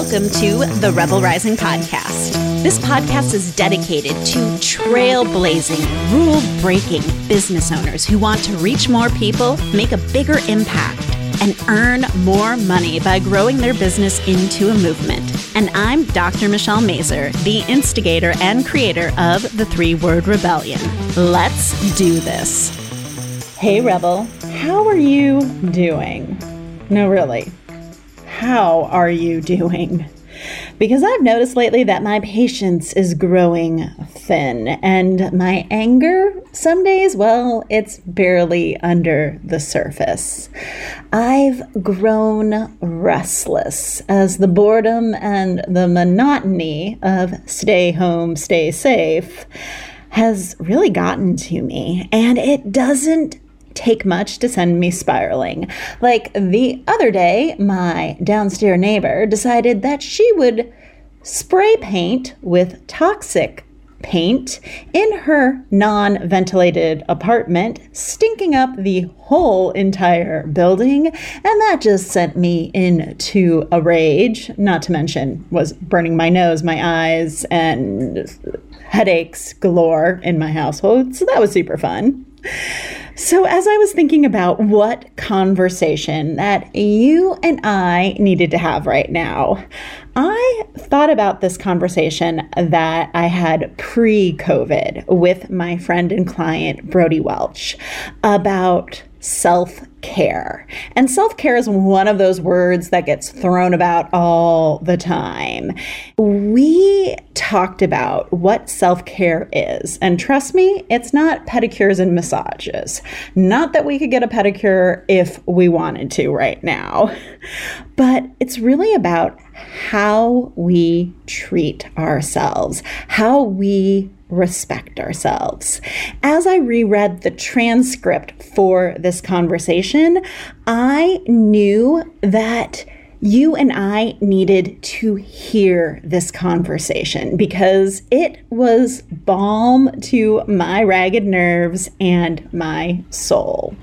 Welcome to the Rebel Rising Podcast. This podcast is dedicated to trailblazing, rule breaking business owners who want to reach more people, make a bigger impact, and earn more money by growing their business into a movement. And I'm Dr. Michelle Mazur, the instigator and creator of the Three Word Rebellion. Let's do this. Hey, Rebel, how are you doing? No, really how are you doing? Because I've noticed lately that my patience is growing thin, and my anger, some days, well, it's barely under the surface. I've grown restless as the boredom and the monotony of stay home, stay safe has really gotten to me, and it doesn't take much to send me spiraling. Like the other day, my downstairs neighbor decided that she would spray paint with toxic paint in her non ventilated apartment, stinking up the whole entire building. And that just sent me into a rage, not to mention was burning my nose, my eyes, and headaches galore in my household. So that was super fun. So, as I was thinking about what conversation that you and I needed to have right now, I thought about this conversation that I had pre COVID with my friend and client, Brodie Welch, about self care. And self care is one of those words that gets thrown about all the time. We talked about what self care is. And trust me, it's not pedicures and massages. Not that we could get a pedicure if we wanted to right now, but it's really about how we treat ourselves, how we respect ourselves. As I reread the transcript for this conversation, I knew that you and I needed to hear this conversation because it was balm to my ragged nerves and my soul.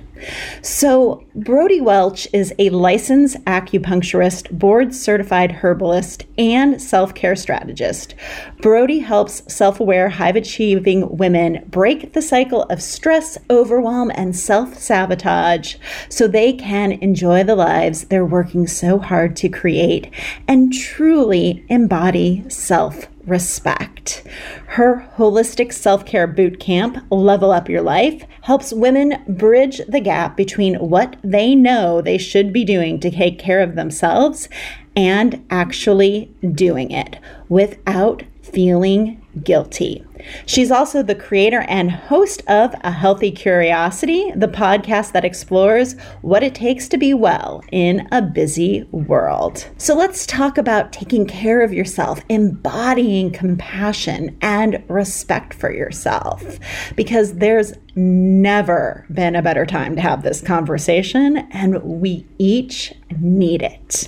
So, Brodie Welch is a licensed acupuncturist, board certified herbalist, and self care strategist. Brodie helps self aware, high achieving women break the cycle of stress, overwhelm, and self sabotage so they can enjoy the lives they're working so hard to create and truly embody self respect. Her holistic self care boot camp, Level Up Your Life, helps women bridge the gap between what they know they should be doing to take care of themselves and actually doing it without feeling guilty. She's also the creator and host of A Healthy Curiosity, the podcast that explores what it takes to be well in a busy world. So let's talk about taking care of yourself, embodying compassion and respect for yourself, because there's never been a better time to have this conversation, and we each need it.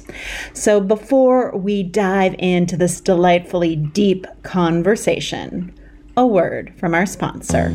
So before we dive into this delightfully deep conversation, a word from our sponsor.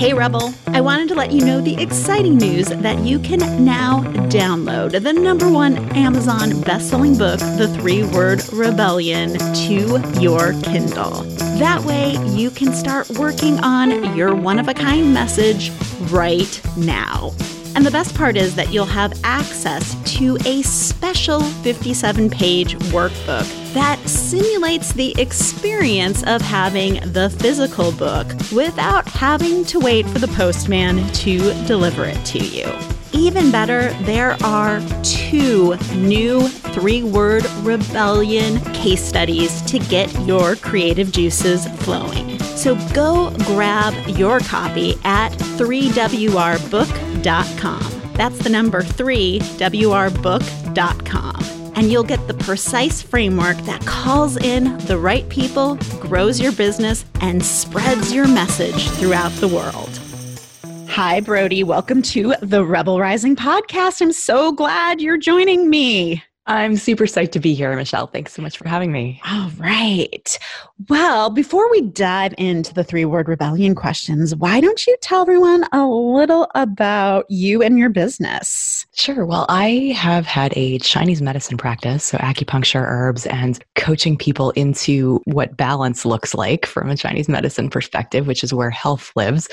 Hey Rebel, I wanted to let you know the exciting news that you can now download the number one Amazon best-selling book, The Three-Word Rebellion, to your Kindle. That way, you can start working on your one-of-a-kind message right now. And the best part is that you'll have access to a special 57 page workbook that simulates the experience of having the physical book without having to wait for the postman to deliver it to you. Even better, there are two new three word rebellion case studies to get your creative juices flowing. So go grab your copy at 3wrbook.com. That's the number 3wrbook.com. And you'll get the precise framework that calls in the right people, grows your business, and spreads your message throughout the world. Hi, Brodie. Welcome to the Rebel Rising podcast. I'm so glad you're joining me. I'm super psyched to be here, Michelle. Thanks so much for having me. All right. Well, before we dive into the three word rebellion questions, why don't you tell everyone a little about you and your business? Sure. Well, I have had a Chinese medicine practice, so acupuncture, herbs, and coaching people into what balance looks like from a Chinese medicine perspective, which is where health lives,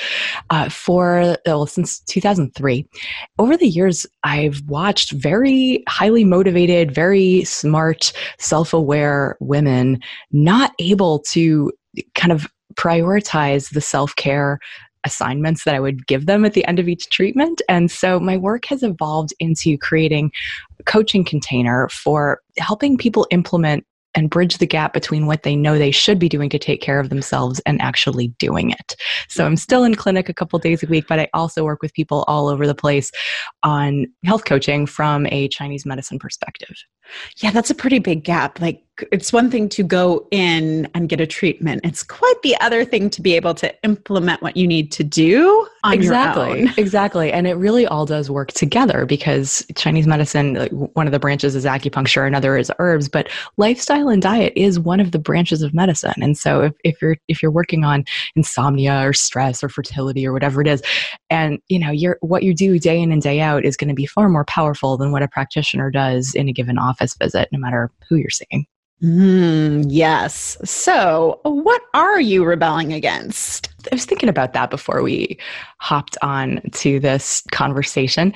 uh, for well, since 2003. Over the years, I've watched very highly motivated very smart, self aware women not able to kind of prioritize the self care assignments that I would give them at the end of each treatment. And so my work has evolved into creating a coaching container for helping people implement and bridge the gap between what they know they should be doing to take care of themselves and actually doing it. So I'm still in clinic a couple days a week, but I also work with people all over the place on health coaching from a Chinese medicine perspective. Yeah, that's a pretty big gap. Like it's one thing to go in and get a treatment. It's quite the other thing to be able to implement what you need to do on exactly, Exactly. And it really all does work together because Chinese medicine, like one of the branches is acupuncture, another is herbs, but lifestyle and diet is one of the branches of medicine. And so if, if you're if you're working on insomnia or stress or fertility or whatever it is, and you know, you're what you do day in and day out is going to be far more powerful than what a practitioner does in a given office visit, no matter who you're seeing. Mm, yes. So, what are you rebelling against? I was thinking about that before we hopped on to this conversation.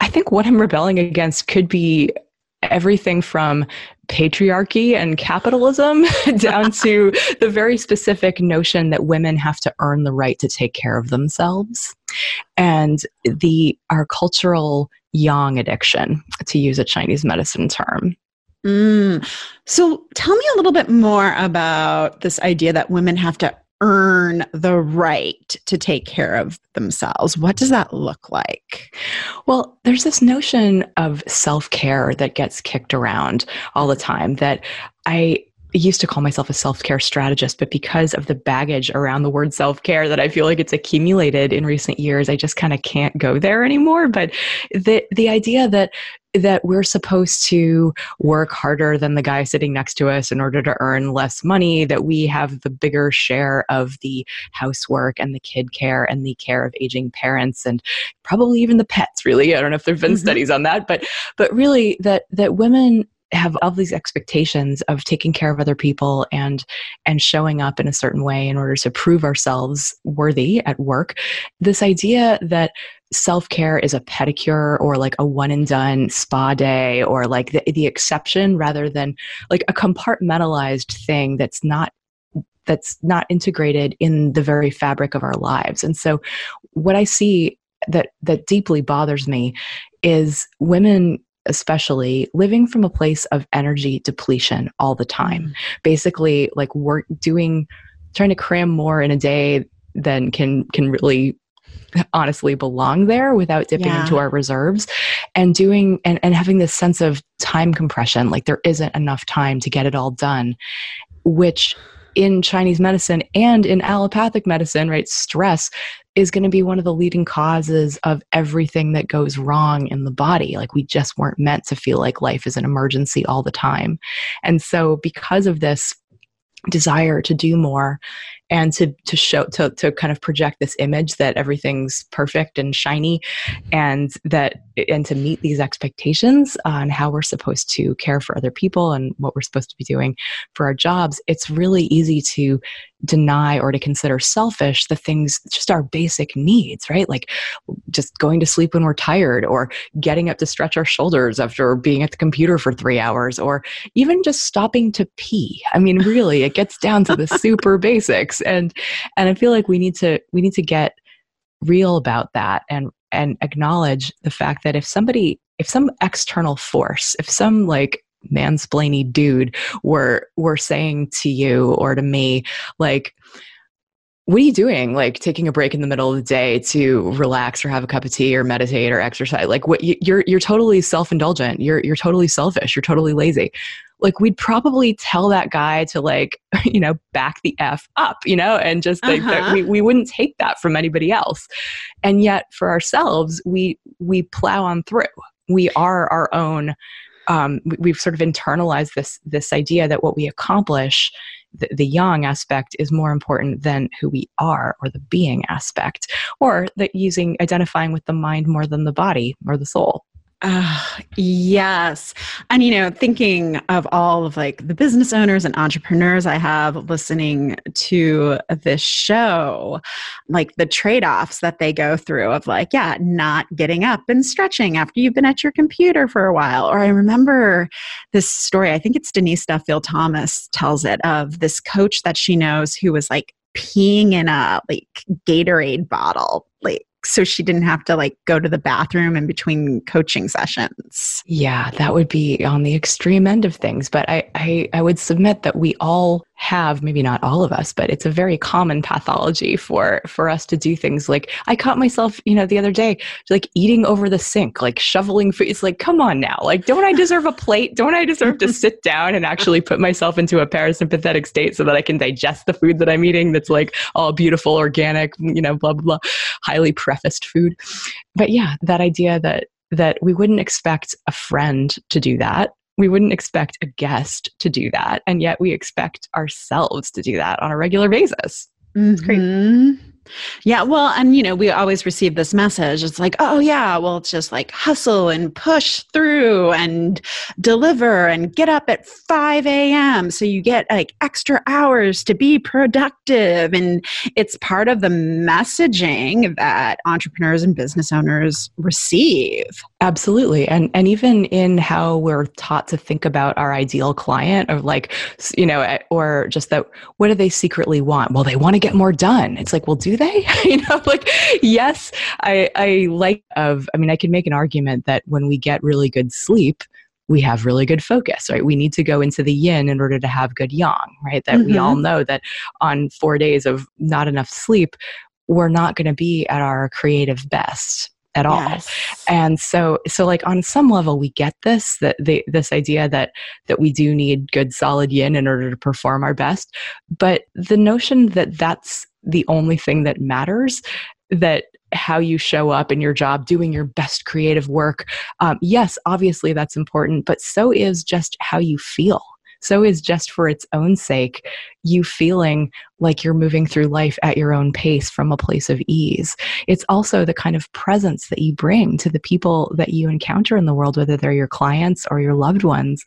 I think what I'm rebelling against could be everything from patriarchy and capitalism down to the very specific notion that women have to earn the right to take care of themselves and the our cultural yang addiction to use a chinese medicine term Mm. So tell me a little bit more about this idea that women have to earn the right to take care of themselves. What does that look like? Well, there's this notion of self care that gets kicked around all the time that I used to call myself a self-care strategist but because of the baggage around the word self-care that i feel like it's accumulated in recent years i just kind of can't go there anymore but the the idea that that we're supposed to work harder than the guy sitting next to us in order to earn less money, that we have the bigger share of the housework and the kid care and the care of aging parents and probably even the pets really. I don't know if there've been mm-hmm. studies on that, but but really that that women have all these expectations of taking care of other people and and showing up in a certain way in order to prove ourselves worthy at work. This idea that self-care is a pedicure or like a one and done spa day or like the, the exception rather than like a compartmentalized thing that's not that's not integrated in the very fabric of our lives. And so what i see that that deeply bothers me is women especially living from a place of energy depletion all the time. Mm. Basically, like work doing trying to cram more in a day than can can really honestly belong there without dipping yeah. into our reserves and doing and, and having this sense of time compression like there isn't enough time to get it all done which in Chinese medicine and in allopathic medicine, right, stress is going to be one of the leading causes of everything that goes wrong in the body. Like we just weren't meant to feel like life is an emergency all the time. And so, because of this desire to do more and to to show to to kind of project this image that everything's perfect and shiny and that and to meet these expectations on how we're supposed to care for other people and what we're supposed to be doing for our jobs it's really easy to deny or to consider selfish the things just our basic needs right? Like just going to sleep when we're tired or getting up to stretch our shoulders after being at the computer for 3 hours or even just stopping to pee. I mean really it gets down to the super basics. And and i feel like we need to we need to get real about that and and acknowledge the fact that if somebody if some external force if some like mansplainy dude were were saying to you or to me like what are you doing? Like taking a break in the middle of the day to relax or have a cup of tea or meditate or exercise? Like what you, you're you're totally self-indulgent. You're you're totally selfish. You're totally lazy. Like we'd probably tell that guy to like you know back the f up you know and just like uh-huh. we, we wouldn't take that from anybody else. And yet for ourselves we we plow on through. We are our own um, we've sort of internalized this this idea that what we accomplish the, the yang aspect is more important than who we are or the being aspect or that using identifying with the mind more than the body or the soul uh, yes. And, you know, thinking of all of like the business owners and entrepreneurs I have listening to this show, like the trade offs that they go through of like, yeah, not getting up and stretching after you've been at your computer for a while. Or I remember this story, I think it's Denise Duffield Thomas tells it of this coach that she knows who was like peeing in a like Gatorade bottle, like so she didn't have to like go to the bathroom in between coaching sessions. Yeah, that would be on the extreme end of things. But I, I, I would submit that we all have maybe not all of us but it's a very common pathology for for us to do things like i caught myself you know the other day like eating over the sink like shoveling food. It's like come on now. Like don't i deserve a plate? Don't i deserve to sit down and actually put myself into a parasympathetic state so that i can digest the food that i'm eating that's like all beautiful organic you know blah blah blah highly prefaced food? But yeah that idea that that we wouldn't expect a friend to do that we wouldn't expect a guest to do that. And yet we expect ourselves to do that on a regular basis. Mm-hmm. It's great. Yeah, well, and you know, we always receive this message. It's like, oh, yeah, well, it's just like hustle and push through and deliver and get up at 5 a.m. So you get like extra hours to be productive. And it's part of the messaging that entrepreneurs and business owners receive. Absolutely. And and even in how we're taught to think about our ideal client or like, you know, eh, or just that what do they secretly want? Well, they want to get more done. It's like, well, do they? you know, like yes, I I like of I mean, I can make an argument that when we get really good sleep, we have really good focus, right? We need to go into the yin in order to have good yang, right? That mm-hmm. we all mm-hmm. know that on 4 days of not enough sleep, we're not going to be at our creative best at all. Yes. and so so like on some level we get this that the, this idea that that we do need good solid yin in order to perform our best. But the notion that that's the only thing that matters that how you show up in your job doing your best creative work um, yes obviously that's important but so is just how you feel so is just for its own sake you feeling like you're moving through life at your own pace from a place of ease. It's also the kind of presence that you bring to the people that you encounter in the world, whether they're your clients or your loved ones,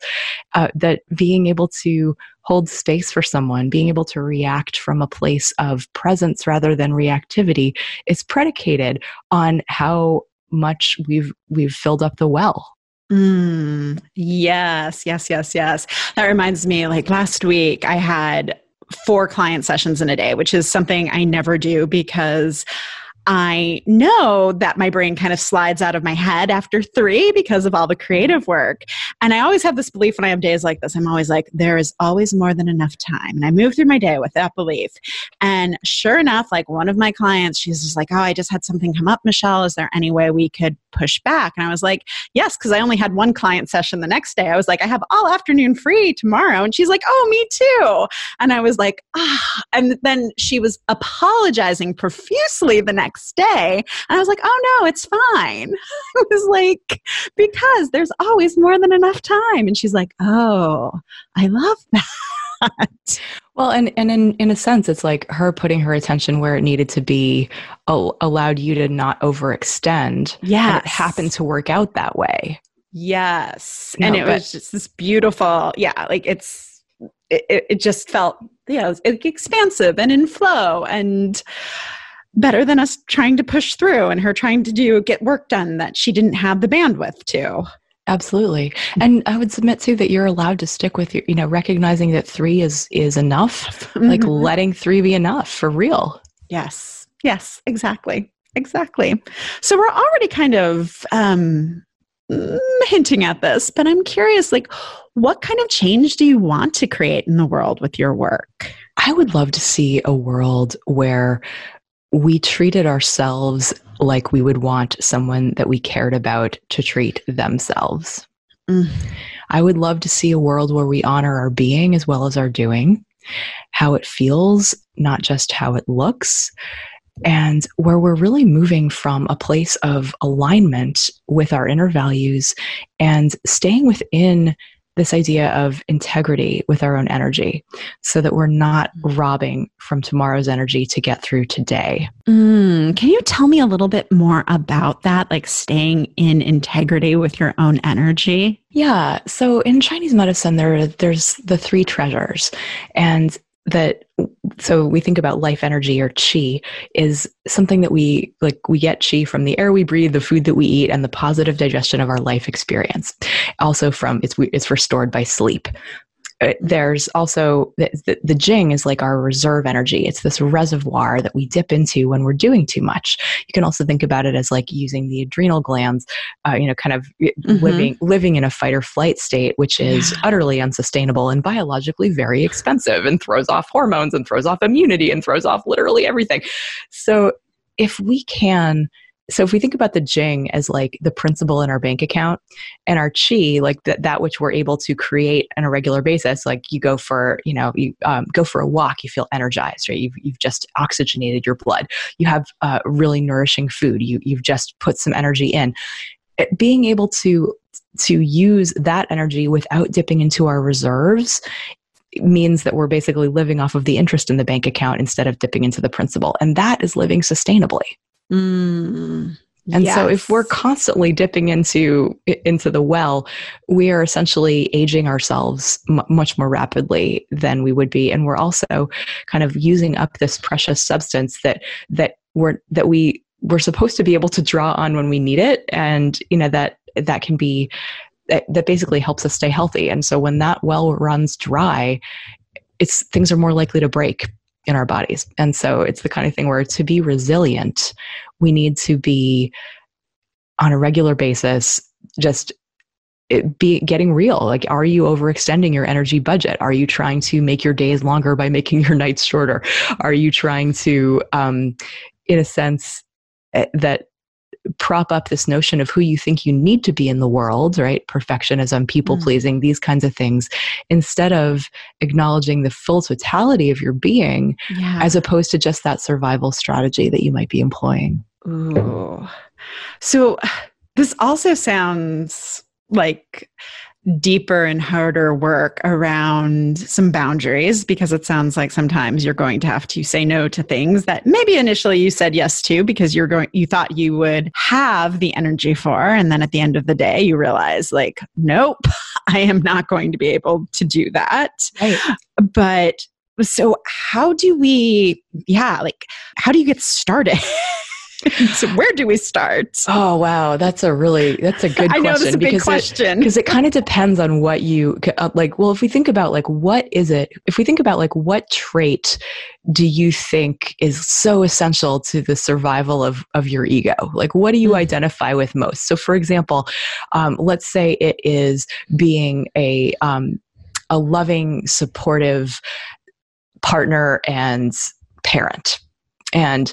uh, that being able to hold space for someone, being able to react from a place of presence rather than reactivity is predicated on how much we've we've filled up the well Mm, yes, yes, yes, yes. That reminds me, like last week, I had four client sessions in a day, which is something I never do because I know that my brain kind of slides out of my head after three because of all the creative work. And I always have this belief when I have days like this, I'm always like, there is always more than enough time. And I move through my day with that belief. And sure enough, like one of my clients, she's just like, oh, I just had something come up, Michelle. Is there any way we could push back? And I was like, yes, because I only had one client session the next day. I was like, I have all afternoon free tomorrow. And she's like, oh, me too. And I was like, ah. And then she was apologizing profusely the next day. And I was like, oh no, it's fine. I was like, because there's always more than enough time. And she's like, oh, I love that. Well, and, and in, in a sense, it's like her putting her attention where it needed to be oh, allowed you to not overextend. Yeah. It happened to work out that way. Yes. No, and it but, was just this beautiful, yeah, like it's, it, it just felt, yeah, it was expansive and in flow. And better than us trying to push through and her trying to do get work done that she didn't have the bandwidth to absolutely. And i would submit too that you're allowed to stick with your you know recognizing that three is is enough mm-hmm. like letting three be enough for real. Yes. Yes. Exactly. Exactly. So we're already kind of um hinting at this but i'm curious like what kind of change do you want to create in the world with your work? I would love to see a world where we treated ourselves like we would want someone that we cared about to treat themselves. Mm. I would love to see a world where we honor our being as well as our doing, how it feels, not just how it looks, and where we're really moving from a place of alignment with our inner values and staying within this idea of integrity with our own energy so that we're not robbing from tomorrow's energy to get through today. Mm, can you tell me a little bit more about that, like staying in integrity with your own energy? Yeah. So in Chinese medicine, there there's the three treasures, and that so we think about life energy or chi is something that we like we get chi from the air we breathe the food that we eat and the positive digestion of our life experience. Also from it's it's restored by sleep there's also the, the, the, jing is like our reserve energy it's this reservoir that we dip into when we're doing too much you can also think about it as like using the adrenal glands uh, you know kind of mm-hmm. living living in a fight or flight state which is yeah. utterly unsustainable and biologically very expensive and throws off hormones and throws off immunity and throws off literally everything so if we can so if we think about the jing as like the principal in our bank account and our chi like that that which we're able to create on a regular basis like you go for you know you um, go for a walk you feel energized right? You've, you've just oxygenated your blood. You have uh, really nourishing food. You, you've just put some energy in. It, being able to to use that energy without dipping into our reserves means that we're basically living off of the interest in the bank account instead of dipping into the principal. And that is living sustainably Mm, and yes. so if we're constantly dipping into into the well, we are essentially aging ourselves m- much more rapidly than we would be and we're also kind of using up this precious substance that that we're that we we're supposed to be able to draw on when we need it and you know that that can be that, that basically helps us stay healthy. And so when that well runs dry, it's things are more likely to break in our bodies. And so it's the kind of thing where to be resilient, we need to be on a regular basis just be getting real. Like are you overextending your energy budget? Are you trying to make your days longer by making your nights shorter? Are you trying to um, in a sense eh, that prop up this notion of who you think you need to be in the world, right? Perfectionism, people pleasing, mm. these kinds of things, instead of acknowledging the full totality of your being yeah. as opposed to just that survival strategy that you might be employing. Ooh. So this also sounds like deeper and harder work around some boundaries because it sounds like sometimes you're going to have to say no to things that maybe initially you said yes to because you're going you thought you would have the energy for. And then at the end of the day you realize like nope I am not going to be able to do that. Right. but so how do we yeah like how do you get started so where do we start? Oh wow, that's a really that's a good question. I know that's a big question because it, it kind of depends on what you uh, like. Well, if we think about like what is it? If we think about like what trait do you think is so essential to the survival of of your ego? Like what do you mm-hmm. identify with most? So, for example, um, let's say it is being a um, a loving, supportive partner and parent and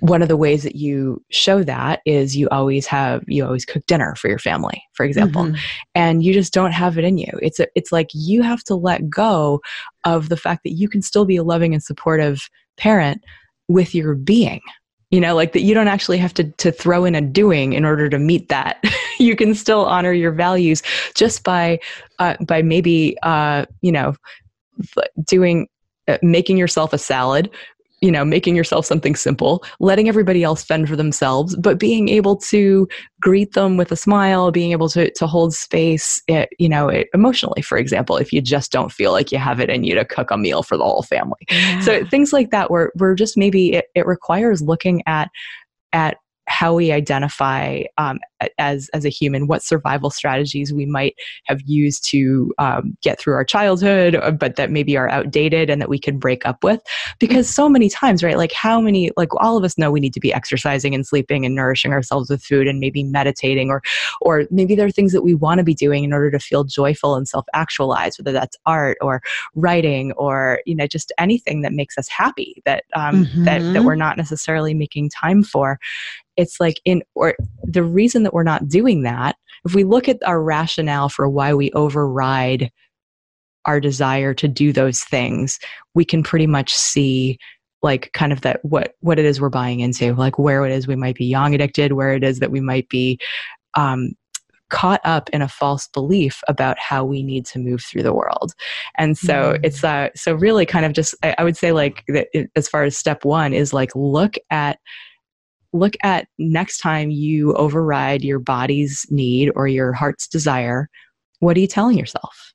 one of the ways that you show that is you always have you always cook dinner for your family for example mm-hmm. and you just don't have it in you it's a, it's like you have to let go of the fact that you can still be a loving and supportive parent with your being you know like that you don't actually have to to throw in a doing in order to meet that you can still honor your values just by uh, by maybe uh, you know doing uh, making yourself a salad you know, making yourself something simple, letting everybody else fend for themselves, but being able to greet them with a smile, being able to, to hold space, it, eh, you know, it, emotionally, for example, if you just don't feel like you have it in you to cook a meal for the whole family. Yeah. So things like that, where, where just maybe it, it requires looking at, at how we identify um, as as a human, what survival strategies we might have used to um, get through our childhood, uh, but that maybe are outdated and that we can break up with. Because so many times, right? Like how many, like all of us know we need to be exercising and sleeping and nourishing ourselves with food and maybe meditating, or or maybe there are things that we want to be doing in order to feel joyful and self-actualized whether that's art or writing or you know just anything that makes us happy that um, mm-hmm. that that mm-hmm. we're not necessarily making time for it's like in or the reason that we're not doing that if we look at our rationale for why we override our desire to do those things we can pretty much see like kind of that what what it is we're buying into like where it is we might be yang addicted where it is that we might be um, caught up in a false belief about how we need to move through the world and so mm. it's uh so really kind of just I, I would say like that as far as step one is like look at look at next time you override your body's need or your heart's desire what are you telling yourself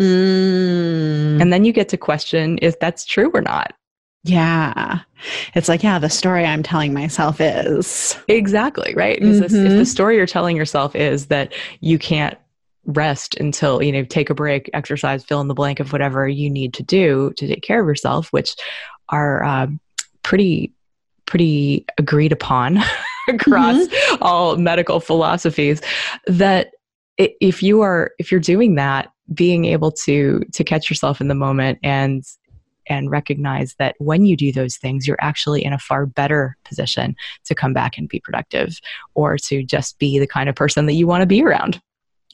mm. and then you get to question if that's true or not yeah. It's like, yeah, the story I'm telling myself is. Exactly, right? Because mm-hmm. if the story you're telling yourself is that you can't rest until, you know, take a break, exercise, fill in the blank of whatever you need to do to take care of yourself, which are uh, pretty, pretty agreed upon across mm-hmm. all medical philosophies, that if you are, if you're doing that, being able to to catch yourself in the moment and and recognize that when you do those things, you're actually in a far better position to come back and be productive or to just be the kind of person that you want to be around.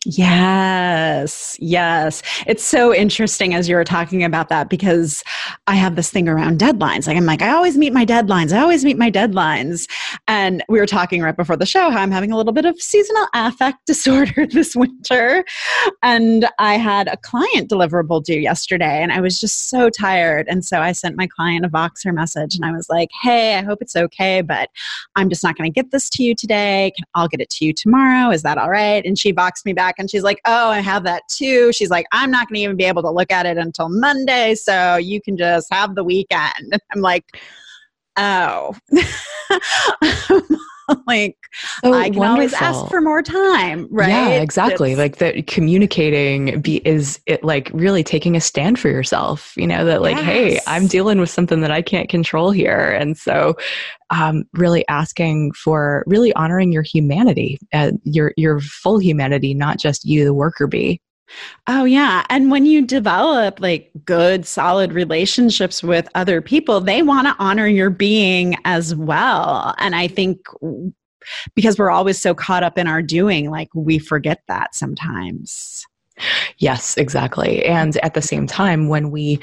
Yes, yes. It's so interesting as you were talking about that because I have this thing around deadlines. Like, I'm like, I always meet my deadlines. I always meet my deadlines. And we were talking right before the show how I'm having a little bit of seasonal affect disorder this winter. And I had a client deliverable due yesterday and I was just so tired. And so I sent my client a Voxer message and I was like, hey, I hope it's okay, but I'm just not going to get this to you today. I'll get it to you tomorrow. Is that all right? And she Voxed me back back and she's like, Oh, I have that too. She's like, I'm not going to even be able to look at it until Monday. So you can just have the weekend. I'm like, Oh. like oh, I can wonderful. always ask for more time, right? Yeah, exactly. It's, like that communicating be is it like really taking a stand for yourself, you know, that like, yes. hey, I'm dealing with something that I can't control here. And so um, really asking for really honoring your humanity, uh, your your full humanity, not just you, the worker bee. Oh, yeah. And when you develop like good, solid relationships with other people, they want to honor your being as well. And I think because we're always so caught up in our doing, like we forget that sometimes. Yes, exactly. And at the same time, when we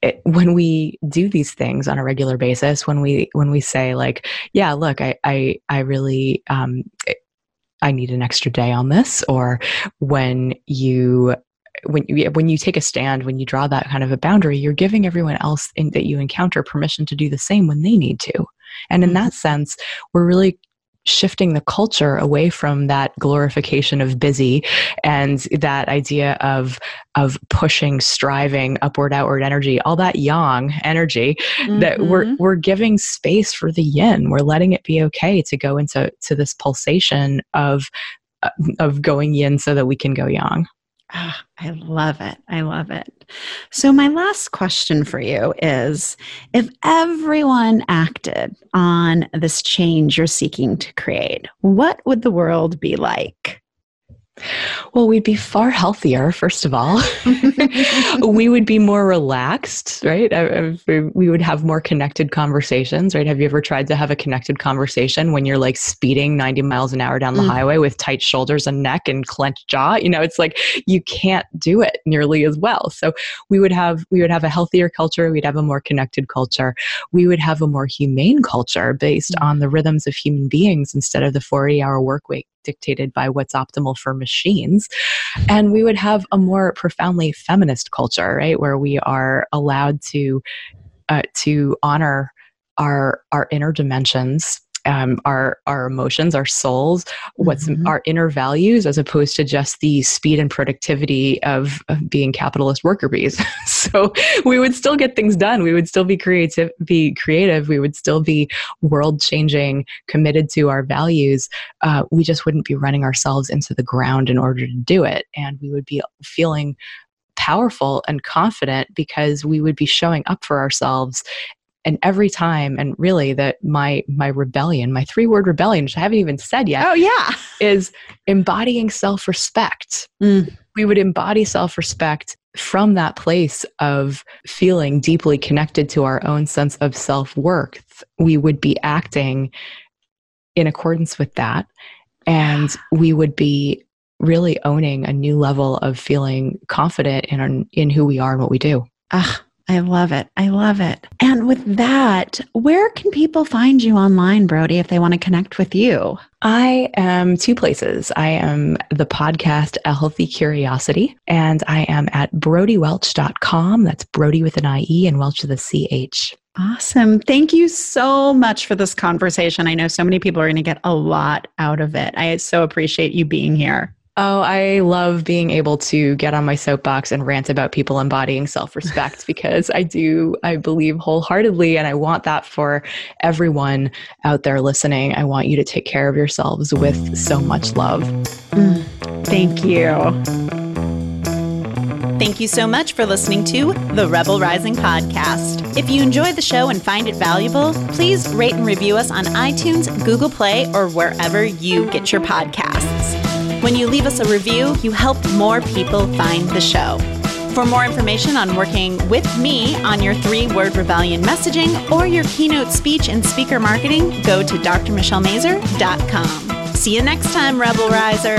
it, when we do these things on a regular basis when we when we say like yeah look i i i really um I need an extra day on this, or when you when you when you take a stand, when you draw that kind of a boundary, you're giving everyone else in, that you encounter permission to do the same when they need to. And in mm-hmm. that sense, we're really shifting the culture away from that glorification of busy and that idea of of pushing striving upward outward energy all that yang energy mm-hmm. that we're mm-hmm. we're giving space for the yin we're letting it be okay to go into to this pulsation of of going yin so that we can go yang Oh, I love it. I love it. So, my last question for you is if everyone acted on this change you're seeking to create, what would the world be like? Well, we'd be far healthier, first of all. we would be more relaxed, right? We would have more connected conversations, right? Have you ever tried to have a connected conversation when you're like speeding 90 miles an hour down the mm. highway with tight shoulders and neck and clenched jaw? You know, it's like you can't do it nearly as well. So we would have we would have a healthier culture, we'd have a more connected culture. We would have a more humane culture based mm. on the rhythms of human beings instead of the 40 hour work week dictated by what's optimal for machines. And we would have a more profoundly feminist culture, right, where we are allowed to uh, to honor our our inner dimensions um, our our emotions, our souls, what's mm-hmm. our inner values, as opposed to just the speed and productivity of, of being capitalist worker bees. so we would still get things done. We would still be creative, be creative. We would still be world changing, committed to our values. Uh, we just wouldn't be running ourselves into the ground in order to do it, and we would be feeling powerful and confident because we would be showing up for ourselves and every time and really that my my rebellion my three word rebellion which i haven't even said yet oh yeah. is embodying self-respect. Mm. we would embody self-respect from that place of feeling deeply connected to our own sense of self-worth. We would be acting in accordance with that and we would be really owning a new level of feeling confident in our, in who we are and what we do. Ah I love it. I love it. And with that, where can people find you online, Brodie, if they want to connect with you? I am two places. I am the podcast A Healthy Curiosity, and I am at brodiewelch.com. That's Brodie with an IE and Welch with a CH. Awesome. Thank you so much for this conversation. I know so many people are going to get a lot out of it. I so appreciate you being here. Oh, I love being able to get on my soapbox and rant about people embodying self respect because I do, I believe wholeheartedly, and I want that for everyone out there listening. I want you to take care of yourselves with so much love. Mm, thank you. Thank you so much for listening to the Rebel Rising podcast. If you enjoy the show and find it valuable, please rate and review us on iTunes, Google Play, or wherever you get your podcasts. When you leave us a review, you help more people find the show. For more information on working with me on your three word rebellion messaging or your keynote speech and speaker marketing, go to drmichellemazur.com. See you next time, Rebel Riser.